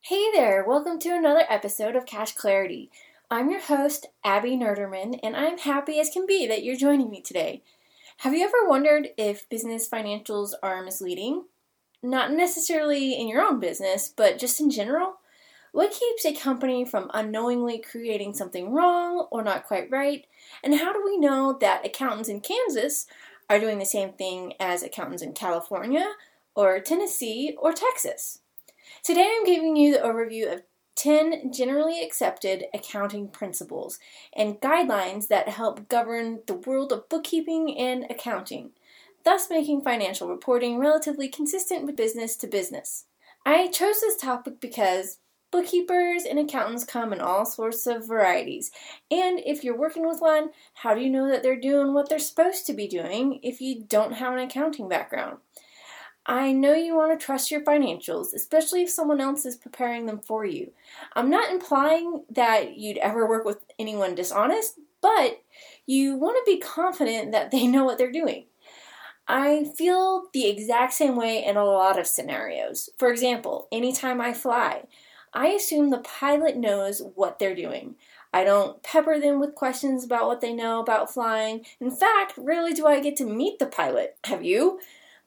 Hey there, welcome to another episode of Cash Clarity. I'm your host, Abby Nerderman, and I'm happy as can be that you're joining me today. Have you ever wondered if business financials are misleading? Not necessarily in your own business, but just in general? What keeps a company from unknowingly creating something wrong or not quite right? And how do we know that accountants in Kansas are doing the same thing as accountants in California or Tennessee or Texas? Today I'm giving you the overview of 10 generally accepted accounting principles and guidelines that help govern the world of bookkeeping and accounting, thus making financial reporting relatively consistent with business to business. I chose this topic because bookkeepers and accountants come in all sorts of varieties, and if you're working with one, how do you know that they're doing what they're supposed to be doing if you don't have an accounting background? I know you want to trust your financials, especially if someone else is preparing them for you. I'm not implying that you'd ever work with anyone dishonest, but you want to be confident that they know what they're doing. I feel the exact same way in a lot of scenarios. For example, anytime I fly, I assume the pilot knows what they're doing. I don't pepper them with questions about what they know about flying. In fact, rarely do I get to meet the pilot. Have you?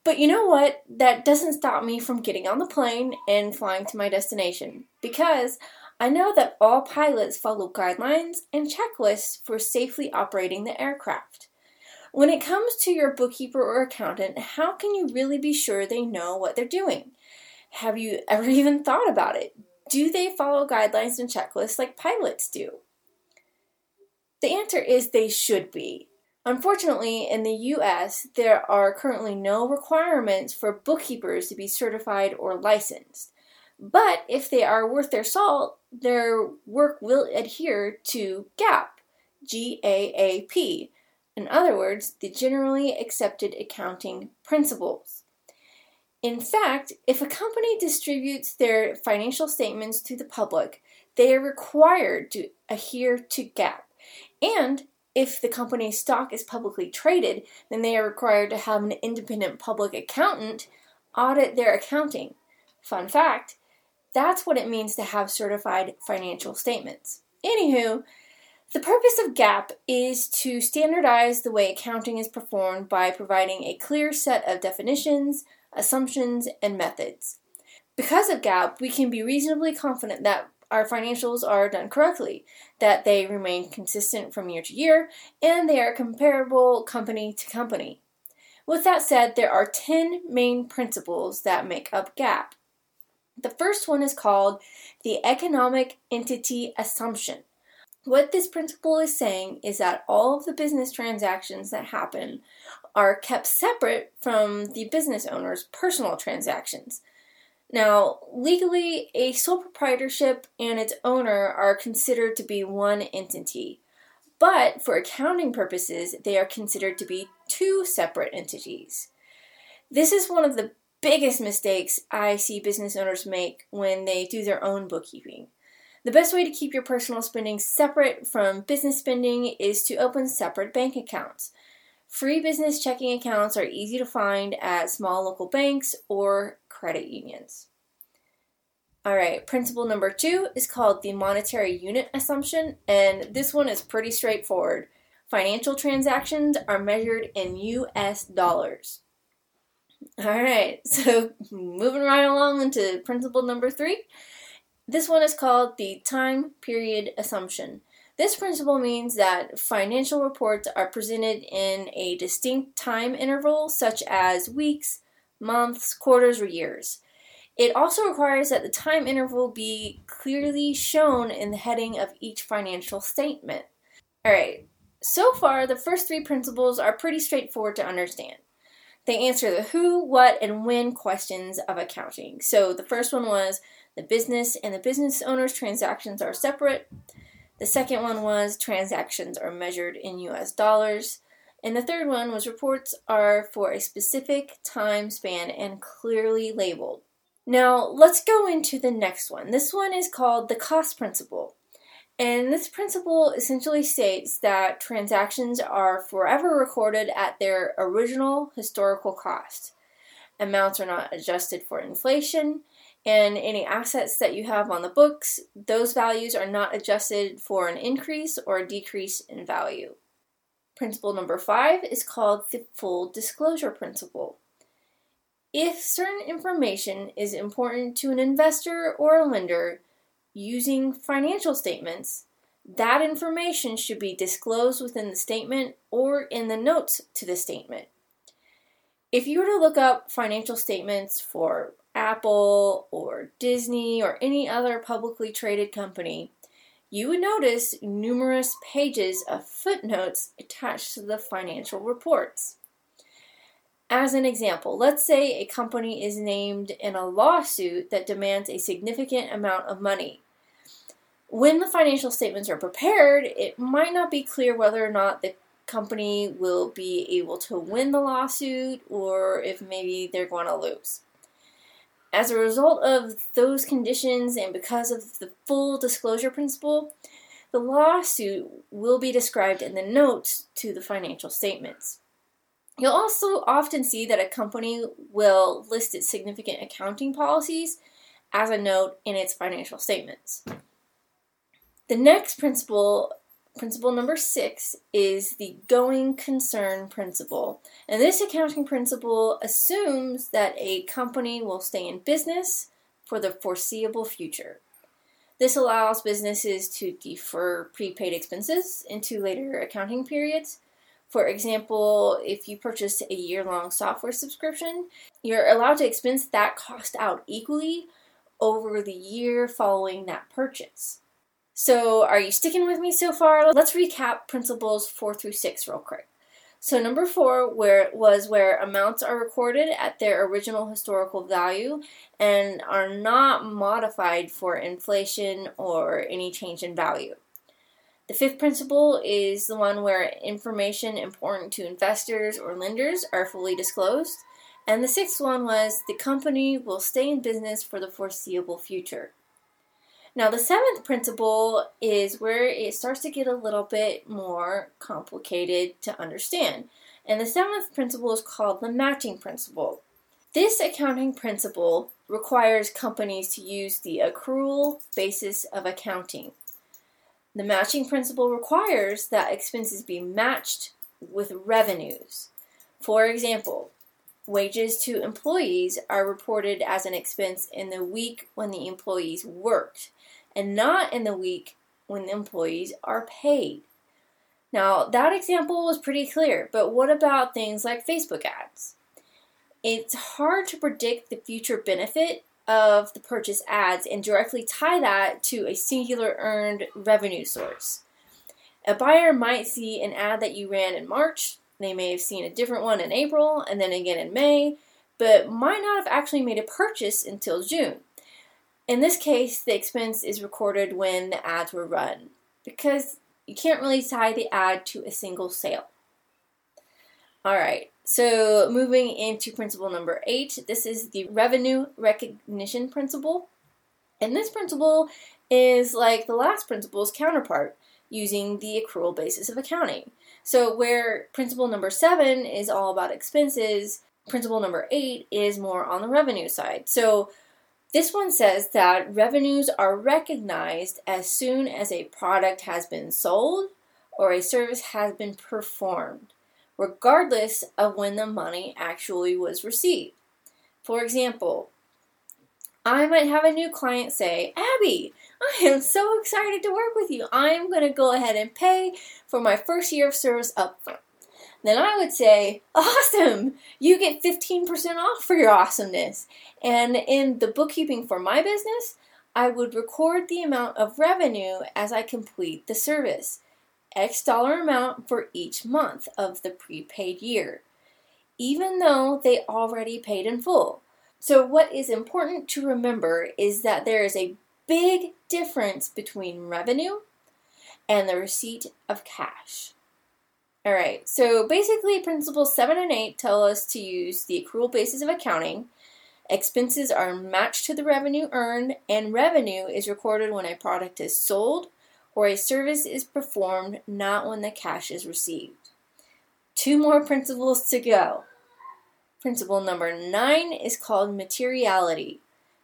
But you know what? That doesn't stop me from getting on the plane and flying to my destination because I know that all pilots follow guidelines and checklists for safely operating the aircraft. When it comes to your bookkeeper or accountant, how can you really be sure they know what they're doing? Have you ever even thought about it? Do they follow guidelines and checklists like pilots do? The answer is they should be. Unfortunately, in the US, there are currently no requirements for bookkeepers to be certified or licensed. But if they are worth their salt, their work will adhere to GAAP, G A A P. In other words, the generally accepted accounting principles. In fact, if a company distributes their financial statements to the public, they are required to adhere to GAAP. And if the company's stock is publicly traded, then they are required to have an independent public accountant audit their accounting. Fun fact that's what it means to have certified financial statements. Anywho, the purpose of GAAP is to standardize the way accounting is performed by providing a clear set of definitions, assumptions, and methods. Because of GAAP, we can be reasonably confident that our financials are done correctly, that they remain consistent from year to year, and they are comparable company to company. With that said, there are 10 main principles that make up GAAP. The first one is called the economic entity assumption. What this principle is saying is that all of the business transactions that happen are kept separate from the business owner's personal transactions. Now, legally, a sole proprietorship and its owner are considered to be one entity, but for accounting purposes, they are considered to be two separate entities. This is one of the biggest mistakes I see business owners make when they do their own bookkeeping. The best way to keep your personal spending separate from business spending is to open separate bank accounts. Free business checking accounts are easy to find at small local banks or credit unions. All right, principle number two is called the monetary unit assumption, and this one is pretty straightforward. Financial transactions are measured in US dollars. All right, so moving right along into principle number three. This one is called the time period assumption. This principle means that financial reports are presented in a distinct time interval, such as weeks, months, quarters, or years. It also requires that the time interval be clearly shown in the heading of each financial statement. Alright, so far the first three principles are pretty straightforward to understand. They answer the who, what, and when questions of accounting. So the first one was the business and the business owner's transactions are separate. The second one was transactions are measured in US dollars. And the third one was reports are for a specific time span and clearly labeled. Now, let's go into the next one. This one is called the cost principle. And this principle essentially states that transactions are forever recorded at their original historical cost. Amounts are not adjusted for inflation, And any assets that you have on the books, those values are not adjusted for an increase or a decrease in value. Principle number five is called the full disclosure principle. If certain information is important to an investor or a lender using financial statements, that information should be disclosed within the statement or in the notes to the statement. If you were to look up financial statements for Apple or Disney or any other publicly traded company, you would notice numerous pages of footnotes attached to the financial reports. As an example, let's say a company is named in a lawsuit that demands a significant amount of money. When the financial statements are prepared, it might not be clear whether or not the company will be able to win the lawsuit or if maybe they're going to lose. As a result of those conditions and because of the full disclosure principle, the lawsuit will be described in the notes to the financial statements. You'll also often see that a company will list its significant accounting policies as a note in its financial statements. The next principle Principle number six is the going concern principle. And this accounting principle assumes that a company will stay in business for the foreseeable future. This allows businesses to defer prepaid expenses into later accounting periods. For example, if you purchase a year long software subscription, you're allowed to expense that cost out equally over the year following that purchase. So, are you sticking with me so far? Let's recap principles four through six real quick. So, number four where was where amounts are recorded at their original historical value and are not modified for inflation or any change in value. The fifth principle is the one where information important to investors or lenders are fully disclosed. And the sixth one was the company will stay in business for the foreseeable future. Now, the seventh principle is where it starts to get a little bit more complicated to understand. And the seventh principle is called the matching principle. This accounting principle requires companies to use the accrual basis of accounting. The matching principle requires that expenses be matched with revenues. For example, wages to employees are reported as an expense in the week when the employees worked and not in the week when the employees are paid. Now, that example was pretty clear, but what about things like Facebook ads? It's hard to predict the future benefit of the purchase ads and directly tie that to a singular earned revenue source. A buyer might see an ad that you ran in March, they may have seen a different one in April and then again in May, but might not have actually made a purchase until June. In this case, the expense is recorded when the ads were run because you can't really tie the ad to a single sale. All right, so moving into principle number eight, this is the revenue recognition principle. And this principle is like the last principle's counterpart, using the accrual basis of accounting. So, where principle number seven is all about expenses, principle number eight is more on the revenue side. So, this one says that revenues are recognized as soon as a product has been sold or a service has been performed, regardless of when the money actually was received. For example, I might have a new client say, Abby, I am so excited to work with you. I am going to go ahead and pay for my first year of service upfront then I would say, awesome! You get 15% off for your awesomeness. And in the bookkeeping for my business, I would record the amount of revenue as I complete the service. X dollar amount for each month of the prepaid year, even though they already paid in full. So, what is important to remember is that there is a big difference between revenue and the receipt of cash. All right, so basically, principles 7 and 8 tell us to use the accrual basis of accounting. Expenses are matched to the revenue earned, and revenue is recorded when a product is sold or a service is performed, not when the cash is received. Two more principles to go. Principle number 9 is called materiality.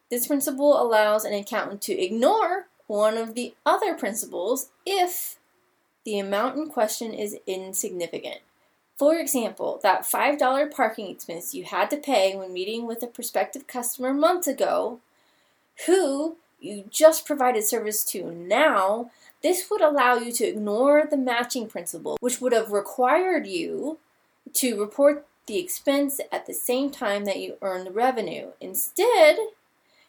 This principle allows an accountant to ignore one of the other principles if the amount in question is insignificant. For example, that $5 parking expense you had to pay when meeting with a prospective customer months ago, who you just provided service to now, this would allow you to ignore the matching principle, which would have required you to report the expense at the same time that you earn the revenue. Instead,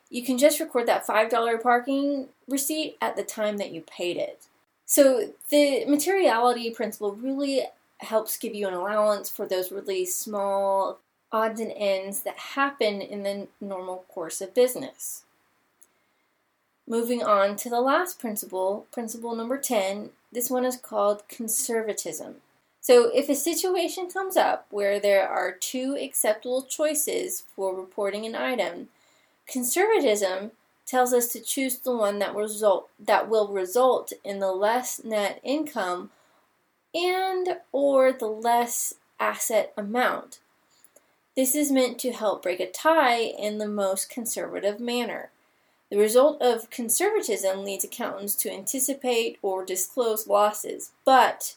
you can just record that $5 parking receipt at the time that you paid it. So the materiality principle really helps give you an allowance for those really small odds and ends that happen in the normal course of business. Moving on to the last principle, principle number 10, this one is called conservatism. So, if a situation comes up where there are two acceptable choices for reporting an item, conservatism tells us to choose the one that result that will result in the less net income and or the less asset amount. This is meant to help break a tie in the most conservative manner. The result of conservatism leads accountants to anticipate or disclose losses, but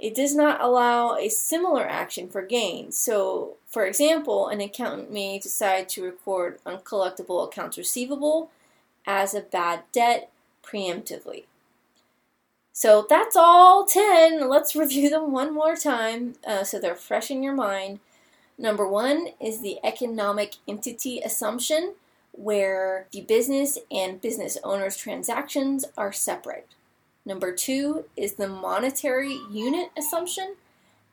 it does not allow a similar action for gains. So, for example, an accountant may decide to record uncollectible accounts receivable as a bad debt preemptively. So that's all 10. Let's review them one more time uh, so they're fresh in your mind. Number one is the economic entity assumption, where the business and business owner's transactions are separate. Number two is the monetary unit assumption,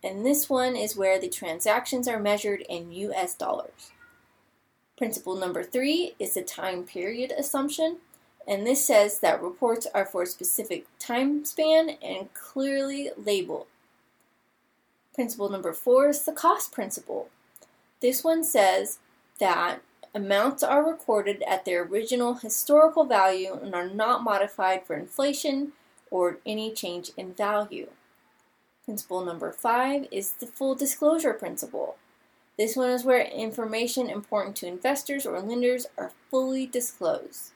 and this one is where the transactions are measured in US dollars. Principle number three is the time period assumption, and this says that reports are for a specific time span and clearly labeled. Principle number four is the cost principle. This one says that amounts are recorded at their original historical value and are not modified for inflation or any change in value. Principle number five is the full disclosure principle. This one is where information important to investors or lenders are fully disclosed.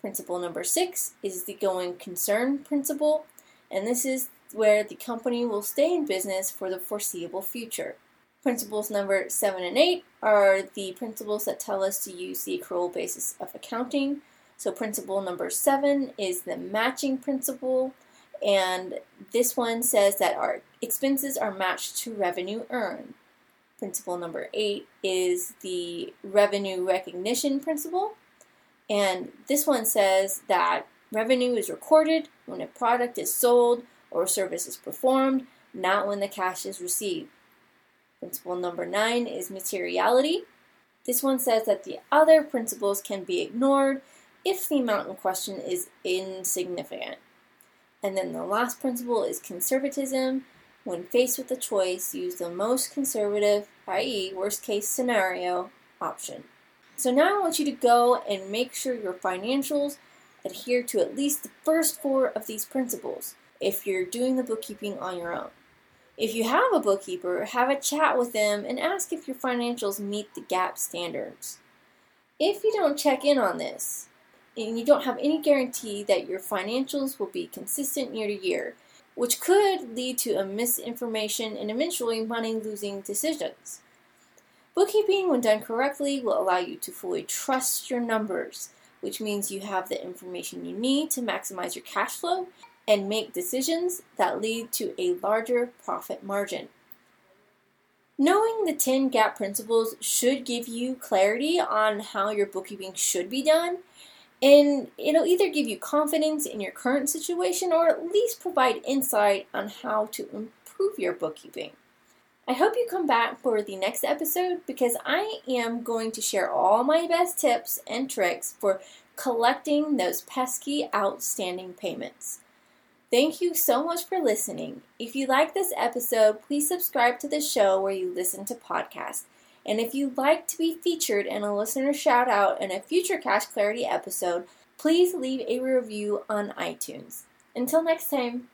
Principle number six is the going concern principle, and this is where the company will stay in business for the foreseeable future. Principles number seven and eight are the principles that tell us to use the accrual basis of accounting. So, principle number seven is the matching principle, and this one says that our expenses are matched to revenue earned. Principle number eight is the revenue recognition principle, and this one says that revenue is recorded when a product is sold or service is performed, not when the cash is received. Principle number nine is materiality. This one says that the other principles can be ignored if the amount in question is insignificant. And then the last principle is conservatism. When faced with a choice, use the most conservative, i.e., worst case scenario, option. So now I want you to go and make sure your financials adhere to at least the first four of these principles if you're doing the bookkeeping on your own. If you have a bookkeeper, have a chat with them and ask if your financials meet the GAAP standards. If you don't check in on this, and you don't have any guarantee that your financials will be consistent year to year, which could lead to a misinformation and eventually money losing decisions. Bookkeeping, when done correctly, will allow you to fully trust your numbers, which means you have the information you need to maximize your cash flow and make decisions that lead to a larger profit margin. Knowing the 10 GAAP principles should give you clarity on how your bookkeeping should be done, and it'll either give you confidence in your current situation or at least provide insight on how to improve your bookkeeping. I hope you come back for the next episode because I am going to share all my best tips and tricks for collecting those pesky outstanding payments. Thank you so much for listening. If you like this episode, please subscribe to the show where you listen to podcasts. And if you'd like to be featured in a listener shout out in a future Cash Clarity episode, please leave a review on iTunes. Until next time.